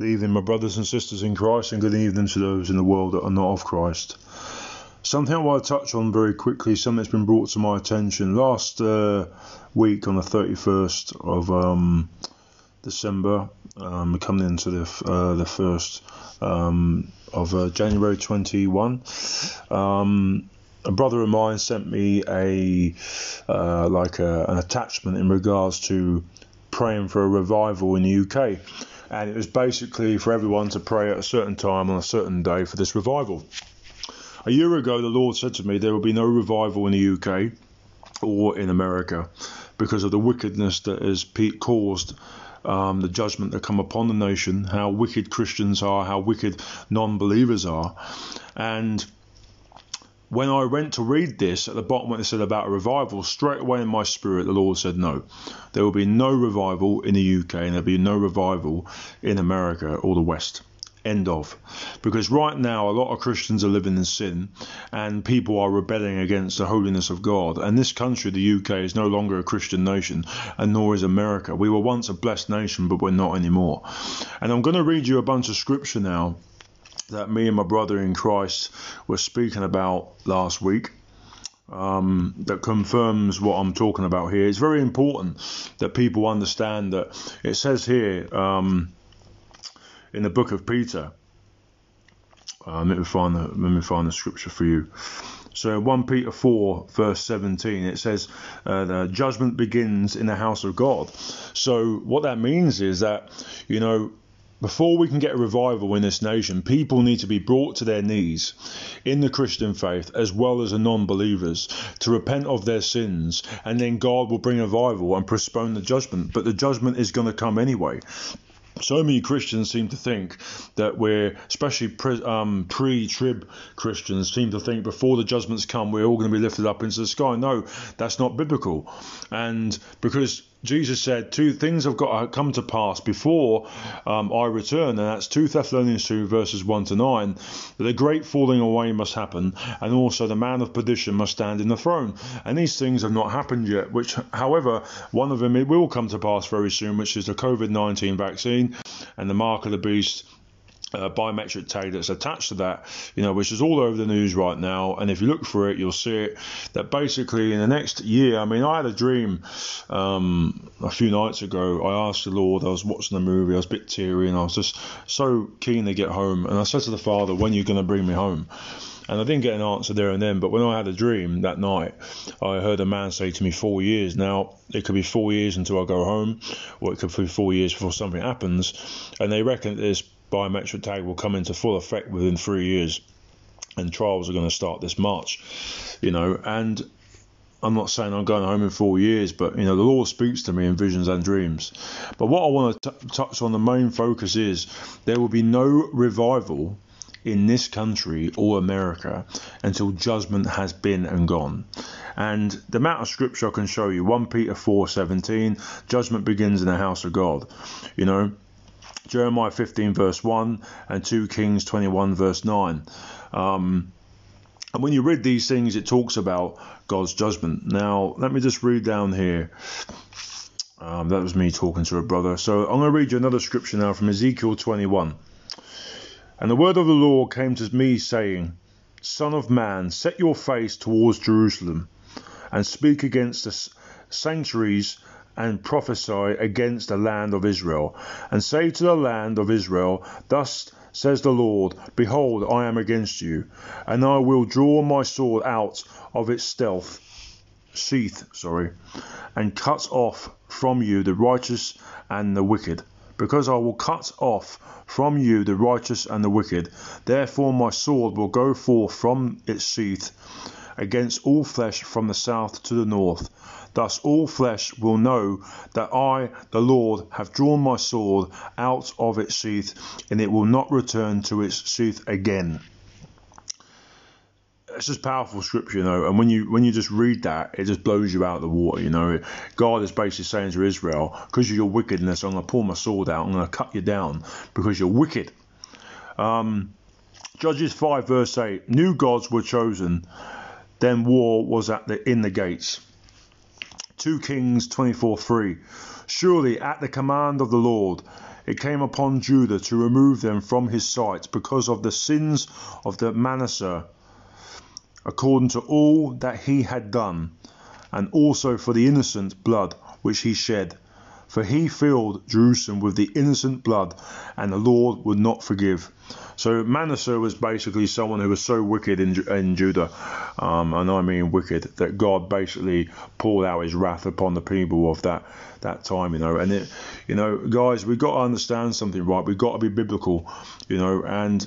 Good evening, my brothers and sisters in Christ, and good evening to those in the world that are not of Christ. Something I want to touch on very quickly, something that's been brought to my attention last uh, week on the 31st of um, December, um, coming into the uh, the first um, of uh, January 21. Um, a brother of mine sent me a uh, like a, an attachment in regards to praying for a revival in the UK and it was basically for everyone to pray at a certain time on a certain day for this revival. A year ago, the Lord said to me there will be no revival in the UK or in America because of the wickedness that has caused um, the judgment that come upon the nation, how wicked Christians are, how wicked non-believers are, and when I went to read this at the bottom when it said about a revival, straight away in my spirit the Lord said no. There will be no revival in the UK and there'll be no revival in America or the West. End of. Because right now a lot of Christians are living in sin and people are rebelling against the holiness of God. And this country, the UK, is no longer a Christian nation and nor is America. We were once a blessed nation, but we're not anymore. And I'm going to read you a bunch of scripture now that me and my brother in Christ were speaking about last week. Um, that confirms what I'm talking about here. It's very important that people understand that it says here um, in the book of Peter. Uh, let me find the let me find the scripture for you. So 1 Peter 4 verse 17 it says uh, the judgment begins in the house of God. So what that means is that you know before we can get a revival in this nation, people need to be brought to their knees in the Christian faith as well as the non believers to repent of their sins, and then God will bring a revival and postpone the judgment. But the judgment is going to come anyway so many Christians seem to think that we're, especially pre, um, trib Christians, seem to think before the judgments come, we're all going to be lifted up into the sky. No, that's not biblical. And because Jesus said two things have got to come to pass before um, I return, and that's 2 Thessalonians 2, verses 1 to 9, that a great falling away must happen, and also the man of perdition must stand in the throne. And these things have not happened yet, which, however, one of them it will come to pass very soon, which is the COVID 19 vaccine and the mark of the beast uh, biometric tag that's attached to that, you know, which is all over the news right now. And if you look for it, you'll see it that basically in the next year, I mean, I had a dream um, a few nights ago. I asked the Lord, I was watching the movie, I was a bit teary, and I was just so keen to get home. And I said to the Father, When are you going to bring me home? And I didn't get an answer there and then, but when I had a dream that night, I heard a man say to me, Four years. Now, it could be four years until I go home, or it could be four years before something happens. And they reckon this biometric tag will come into full effect within three years, and trials are going to start this March, you know. And I'm not saying I'm going home in four years, but you know the law speaks to me in visions and dreams. But what I want to t- touch on, the main focus is there will be no revival in this country or America until judgment has been and gone. And the amount of scripture I can show you, 1 Peter 4:17, judgment begins in the house of God. You know, Jeremiah 15, verse 1, and 2 Kings 21, verse 9. Um, and when you read these things, it talks about God's judgment. Now, let me just read down here. Um, that was me talking to a brother. So I'm going to read you another scripture now from Ezekiel 21. And the word of the Lord came to me, saying, Son of man, set your face towards Jerusalem, and speak against the sanctuaries and prophesy against the land of Israel, and say to the land of Israel, Thus says the Lord, Behold, I am against you, and I will draw my sword out of its stealth sheath, sorry, and cut off from you the righteous and the wicked. Because I will cut off from you the righteous and the wicked, therefore my sword will go forth from its sheath against all flesh from the south to the north. Thus all flesh will know that I, the Lord, have drawn my sword out of its sheath, and it will not return to its sheath again. It's just powerful scripture, you know. And when you when you just read that, it just blows you out of the water, you know. God is basically saying to Israel, because of your wickedness, I'm going to pull my sword out. I'm going to cut you down because you're wicked. Um, Judges 5 verse 8 New gods were chosen, then war was at the in the gates. 2 Kings 24:3 Surely at the command of the Lord it came upon Judah to remove them from his sight because of the sins of the Manasseh, according to all that he had done, and also for the innocent blood which he shed. For he filled Jerusalem with the innocent blood, and the Lord would not forgive. So Manasseh was basically someone who was so wicked in, in Judah, um, and I mean wicked, that God basically poured out His wrath upon the people of that that time. You know, and it, you know, guys, we've got to understand something, right? We've got to be biblical, you know, and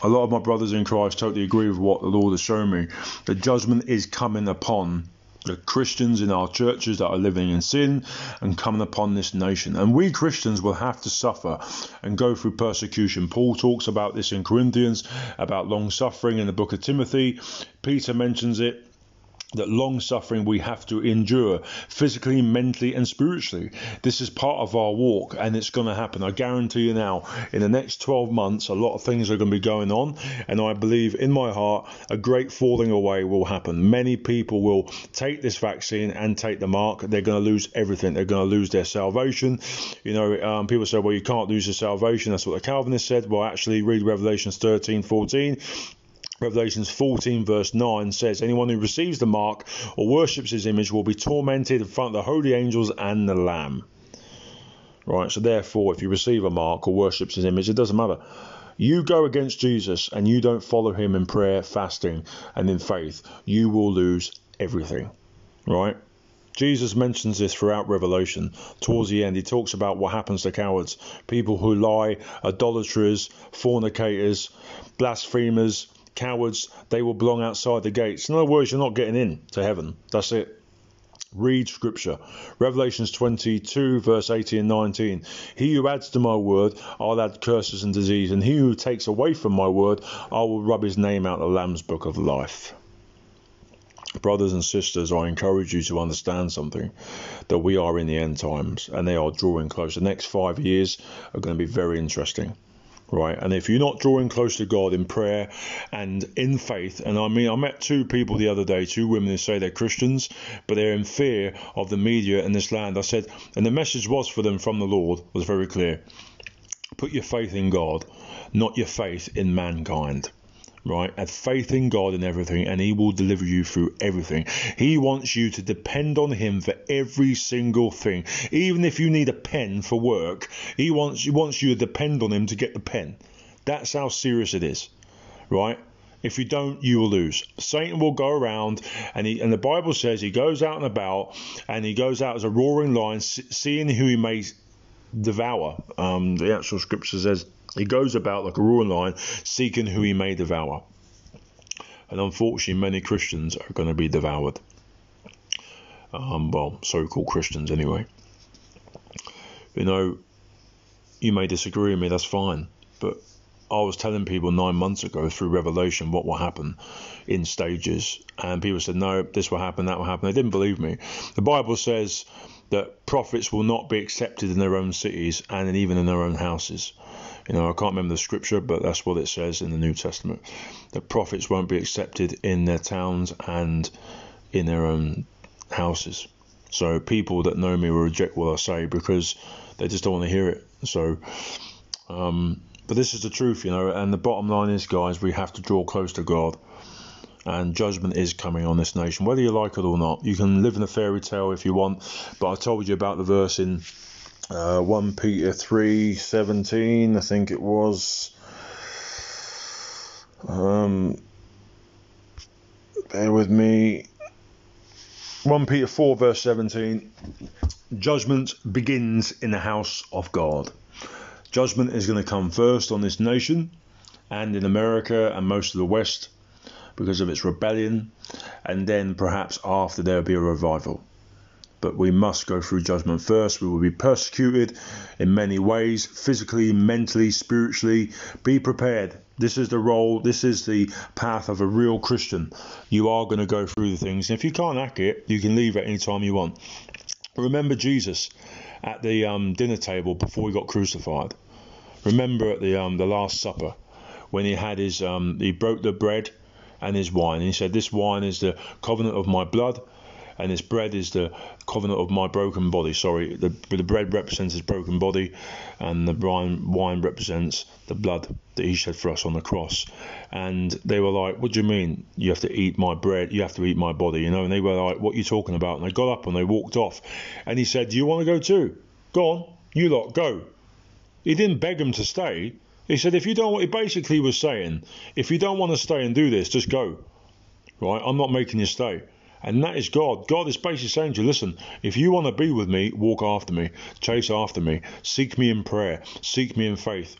a lot of my brothers in Christ totally agree with what the Lord has shown me. The judgment is coming upon the Christians in our churches that are living in sin and coming upon this nation. And we Christians will have to suffer and go through persecution. Paul talks about this in Corinthians, about long suffering in the book of Timothy. Peter mentions it that long suffering we have to endure physically, mentally, and spiritually. This is part of our walk and it's going to happen. I guarantee you now, in the next 12 months, a lot of things are going to be going on. And I believe in my heart, a great falling away will happen. Many people will take this vaccine and take the mark. They're going to lose everything. They're going to lose their salvation. You know, um, people say, well, you can't lose your salvation. That's what the Calvinists said. Well, actually, read Revelations 13 14. Revelations 14, verse 9 says, Anyone who receives the mark or worships his image will be tormented in front of the holy angels and the Lamb. Right, so therefore, if you receive a mark or worships his image, it doesn't matter. You go against Jesus and you don't follow him in prayer, fasting, and in faith, you will lose everything. Right? Jesus mentions this throughout Revelation. Towards the end, he talks about what happens to cowards people who lie, idolaters, fornicators, blasphemers, cowards, they will belong outside the gates. In other words, you're not getting in to heaven. That's it. Read scripture. Revelations 22, verse 18 and 19. He who adds to my word, I'll add curses and disease, and he who takes away from my word, I will rub his name out of the Lamb's book of life. Brothers and sisters, I encourage you to understand something that we are in the end times and they are drawing close. The next five years are going to be very interesting right? And if you're not drawing close to God in prayer and in faith, and I mean, I met two people the other day, two women who say they're Christians, but they're in fear of the media in this land. I said, and the message was for them from the Lord was very clear: put your faith in God, not your faith in mankind right? Have faith in God in everything, and He will deliver you through everything. He wants you to depend on Him for every single thing. Even if you need a pen for work, He wants He wants you to depend on Him to get the pen. That's how serious it is, right? If you don't, you will lose. Satan will go around, and he and the Bible says he goes out and about, and he goes out as a roaring lion, seeing who he may devour. Um, the actual scripture says he goes about like a roaring lion, seeking who he may devour. And unfortunately, many Christians are going to be devoured. Um, well, so called Christians, anyway. You know, you may disagree with me, that's fine. But I was telling people nine months ago through Revelation what will happen in stages, and people said, No, this will happen, that will happen. They didn't believe me. The Bible says that prophets will not be accepted in their own cities and even in their own houses. You know, I can't remember the scripture, but that's what it says in the New Testament. The prophets won't be accepted in their towns and in their own houses. So people that know me will reject what I say because they just don't want to hear it. So, um, but this is the truth, you know. And the bottom line is, guys, we have to draw close to God, and judgment is coming on this nation, whether you like it or not. You can live in a fairy tale if you want, but I told you about the verse in uh, 1 Peter 3:17, I think it was. Um, bear with me. 1 Peter 4, verse 17. Judgment begins in the house of God. Judgment is going to come first on this nation and in America and most of the West because of its rebellion, and then perhaps after there'll be a revival but we must go through judgment first. We will be persecuted in many ways physically, mentally, spiritually. Be prepared. This is the role, this is the path of a real Christian. You are going to go through the things. If you can't hack it, you can leave at any time you want. Remember Jesus at the um, dinner table before he got crucified. Remember at the um, the Last Supper when he had his um, he broke the bread and his wine. And he said, "This wine is the covenant of my blood." And this bread is the covenant of my broken body. Sorry, the, the bread represents his broken body, and the wine, wine represents the blood that he shed for us on the cross. And they were like, What do you mean you have to eat my bread? You have to eat my body, you know? And they were like, What are you talking about? And they got up and they walked off. And he said, Do you want to go too? Go on, you lot, go. He didn't beg them to stay. He said, if you don't, want he basically was saying, if you don't want to stay and do this, just go. Right? I'm not making you stay. And that is God. God is basically saying to you, listen, if you want to be with me, walk after me, chase after me, seek me in prayer, seek me in faith.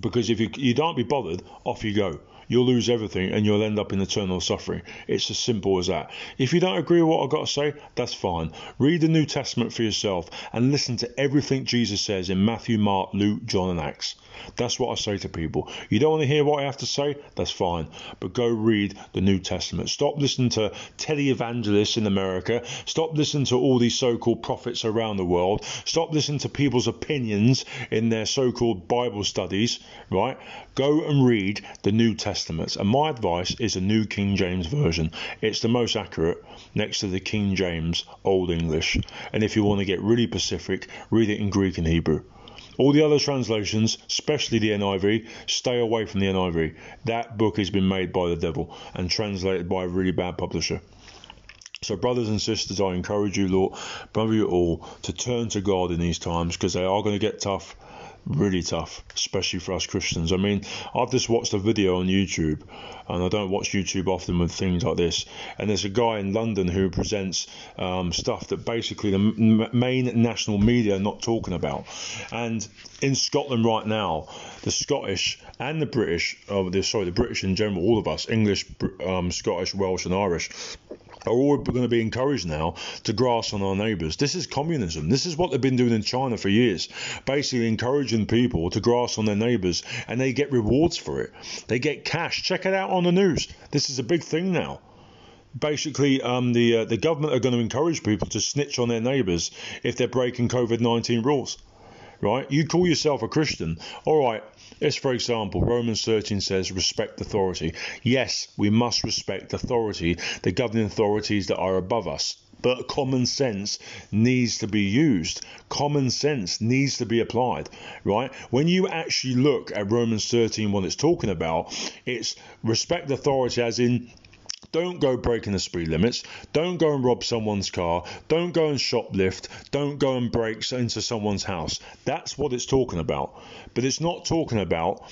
Because if you, you don't be bothered, off you go you'll lose everything and you'll end up in eternal suffering. It's as simple as that. If you don't agree with what I've got to say, that's fine. Read the New Testament for yourself and listen to everything Jesus says in Matthew, Mark, Luke, John, and Acts. That's what I say to people. You don't want to hear what I have to say? That's fine. But go read the New Testament. Stop listening to televangelists in America. Stop listening to all these so called prophets around the world. Stop listening to people's opinions in their so called Bible studies, right? Go and read the New And my advice is a New King James Version. It's the most accurate next to the King James Old English. And if you want to get really specific, read it in Greek and Hebrew. All the other translations, especially the NIV, stay away from the NIV. That book has been made by the devil and translated by a really bad publisher. So, brothers and sisters, I encourage you, Lord, brother you all, to turn to God in these times because they are going to get tough really tough, especially for us Christians. I mean, I've just watched a video on YouTube, and I don't watch YouTube often with things like this. And there's a guy in London who presents um, stuff that basically the m- main national media are not talking about. And in Scotland right now, the Scottish and the British, oh, the, sorry, the British in general, all of us, English, um, Scottish, Welsh, and Irish, are all going to be encouraged now to grass on our neighbours. This is communism. This is what they've been doing in China for years, basically encouraging people to grass on their neighbours, and they get rewards for it. They get cash. Check it out on the news. This is a big thing now. Basically, um, the uh, the government are going to encourage people to snitch on their neighbours if they're breaking COVID nineteen rules right? You call yourself a Christian. All right, if, for example, Romans 13 says respect authority. Yes, we must respect authority, the governing authorities that are above us. But common sense needs to be used. Common sense needs to be applied, right? When you actually look at Romans 13, what it's talking about, it's respect authority as in don't go breaking the speed limits. Don't go and rob someone's car. Don't go and shoplift. Don't go and break into someone's house. That's what it's talking about. But it's not talking about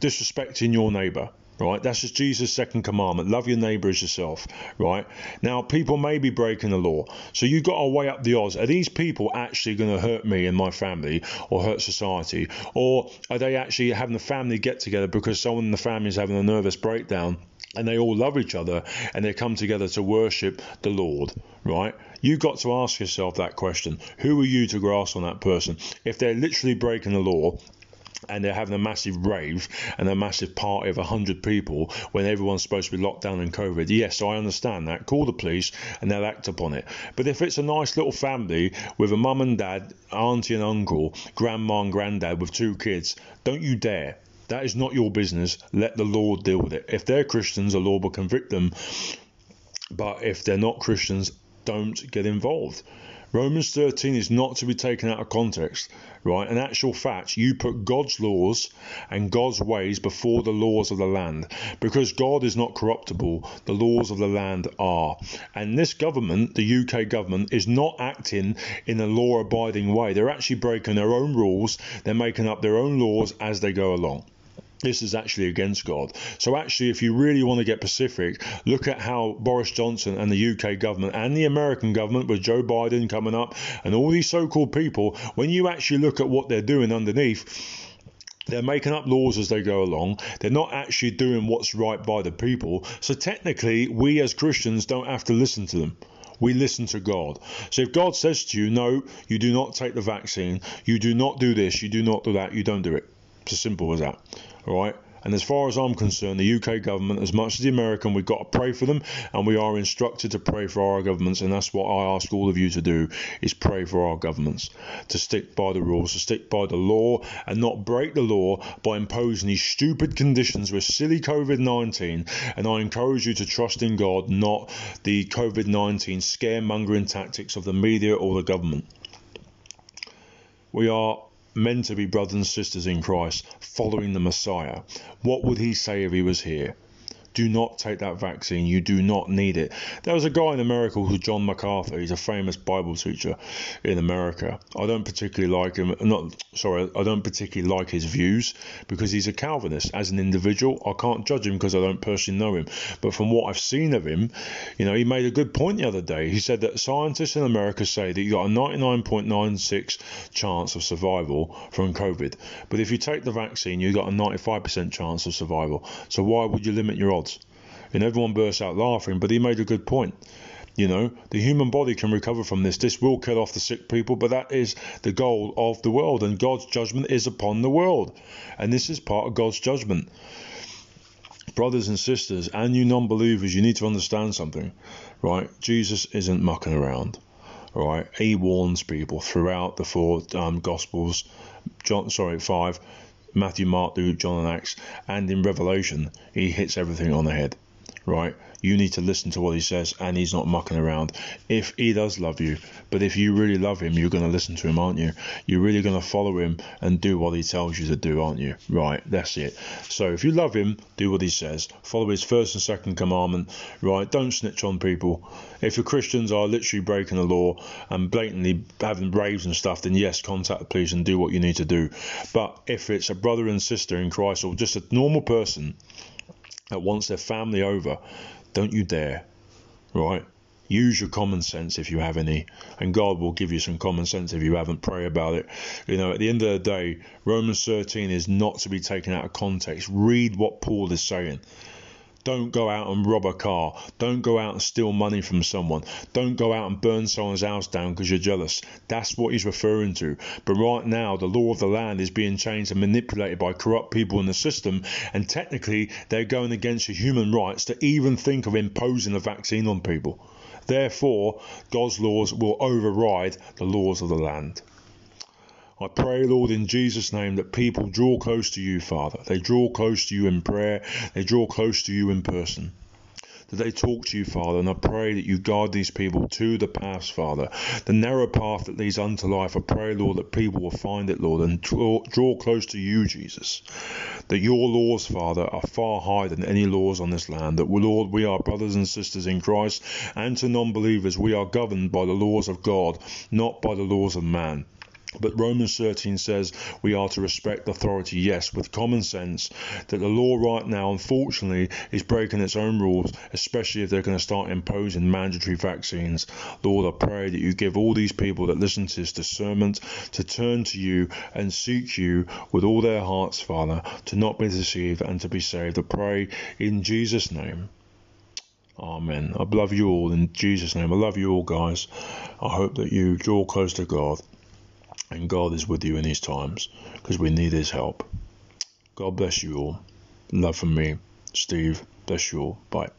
disrespecting your neighbor right? That's just Jesus' second commandment. Love your neighbor as yourself, right? Now, people may be breaking the law. So you've got to weigh up the odds. Are these people actually going to hurt me and my family or hurt society? Or are they actually having a family get together because someone in the family is having a nervous breakdown and they all love each other and they come together to worship the Lord, right? You've got to ask yourself that question. Who are you to grasp on that person? If they're literally breaking the law, and they're having a massive rave and a massive party of 100 people when everyone's supposed to be locked down in COVID. Yes, I understand that. Call the police and they'll act upon it. But if it's a nice little family with a mum and dad, auntie and uncle, grandma and granddad with two kids, don't you dare that is not your business. Let the Lord deal with it. If they're Christians, the Lord will convict them. But if they're not Christians, don't get involved. Romans 13 is not to be taken out of context, right? In actual fact, you put God's laws and God's ways before the laws of the land because God is not corruptible. The laws of the land are. And this government, the UK government, is not acting in a law abiding way. They're actually breaking their own rules, they're making up their own laws as they go along this is actually against God. So, actually, if you really want to get Pacific, look at how Boris Johnson and the UK government and the American government, with Joe Biden coming up, and all these so called people, when you actually look at what they're doing underneath, they're making up laws as they go along. They're not actually doing what's right by the people. So, technically, we as Christians don't have to listen to them we listen to God. So if God says to you, no, you do not take the vaccine, you do not do this, you do not do that, you don't do it. It's as simple as that. Right. And as far as I'm concerned, the UK government, as much as the American, we've got to pray for them, and we are instructed to pray for our governments, and that's what I ask all of you to do: is pray for our governments to stick by the rules, to stick by the law, and not break the law by imposing these stupid conditions with silly COVID-19. And I encourage you to trust in God, not the COVID-19 scaremongering tactics of the media or the government. We are meant to be brothers and sisters in Christ, following the Messiah. What would he say if he was here? Do not take that vaccine. You do not need it. There was a guy in America called John MacArthur. He's a famous Bible teacher in America. I don't particularly like him. Not sorry, I don't particularly like his views because he's a Calvinist. As an individual, I can't judge him because I don't personally know him. But from what I've seen of him, you know, he made a good point the other day. He said that scientists in America say that you got a 99.96 chance of survival from COVID, but if you take the vaccine, you got a 95% chance of survival. So why would you limit your odds? And everyone burst out laughing, but he made a good point. You know, the human body can recover from this. This will kill off the sick people, but that is the goal of the world, and God's judgment is upon the world. And this is part of God's judgment. Brothers and sisters, and you non believers, you need to understand something, right? Jesus isn't mucking around, right? He warns people throughout the four um, Gospels, John, sorry, five Matthew, Mark, Luke, John, and Acts, and in Revelation, he hits everything on the head. Right? You need to listen to what he says, and he's not mucking around. If he does love you, but if you really love him, you're going to listen to him, aren't you? You're really going to follow him and do what he tells you to do, aren't you? Right, that's it. So if you love him, do what he says. Follow his first and second commandment, right? Don't snitch on people. If your Christians are literally breaking the law and blatantly having raves and stuff, then yes, contact the police and do what you need to do. But if it's a brother and sister in Christ or just a normal person that wants their family over, don't you dare, right? Use your common sense if you have any, and God will give you some common sense if you haven't. Pray about it. You know, at the end of the day, Romans 13 is not to be taken out of context. Read what Paul is saying. Don't go out and rob a car. Don't go out and steal money from someone. Don't go out and burn someone's house down because you're jealous. That's what he's referring to. But right now, the law of the land is being changed and manipulated by corrupt people in the system, and technically, they're going against human rights to even think of imposing a vaccine on people. Therefore, God's laws will override the laws of the land. I pray, Lord, in Jesus' name, that people draw close to you, Father. They draw close to you in prayer, they draw close to you in person. That they talk to you, Father, and I pray that you guide these people to the paths, Father, the narrow path that leads unto life. I pray, Lord, that people will find it, Lord, and draw, draw close to you, Jesus. That your laws, Father, are far higher than any laws on this land. That, Lord, we are brothers and sisters in Christ, and to non believers, we are governed by the laws of God, not by the laws of man. But Romans 13 says we are to respect authority, yes, with common sense, that the law right now, unfortunately, is breaking its own rules, especially if they're going to start imposing mandatory vaccines. Lord, I pray that you give all these people that listen to this discernment to turn to you and seek you with all their hearts, Father, to not be deceived and to be saved. I pray in Jesus' name. Amen. I love you all in Jesus' name. I love you all, guys. I hope that you draw close to God and God is with you in these times because we need His help. God bless you all. Love from me, Steve. Bless you all. Bye.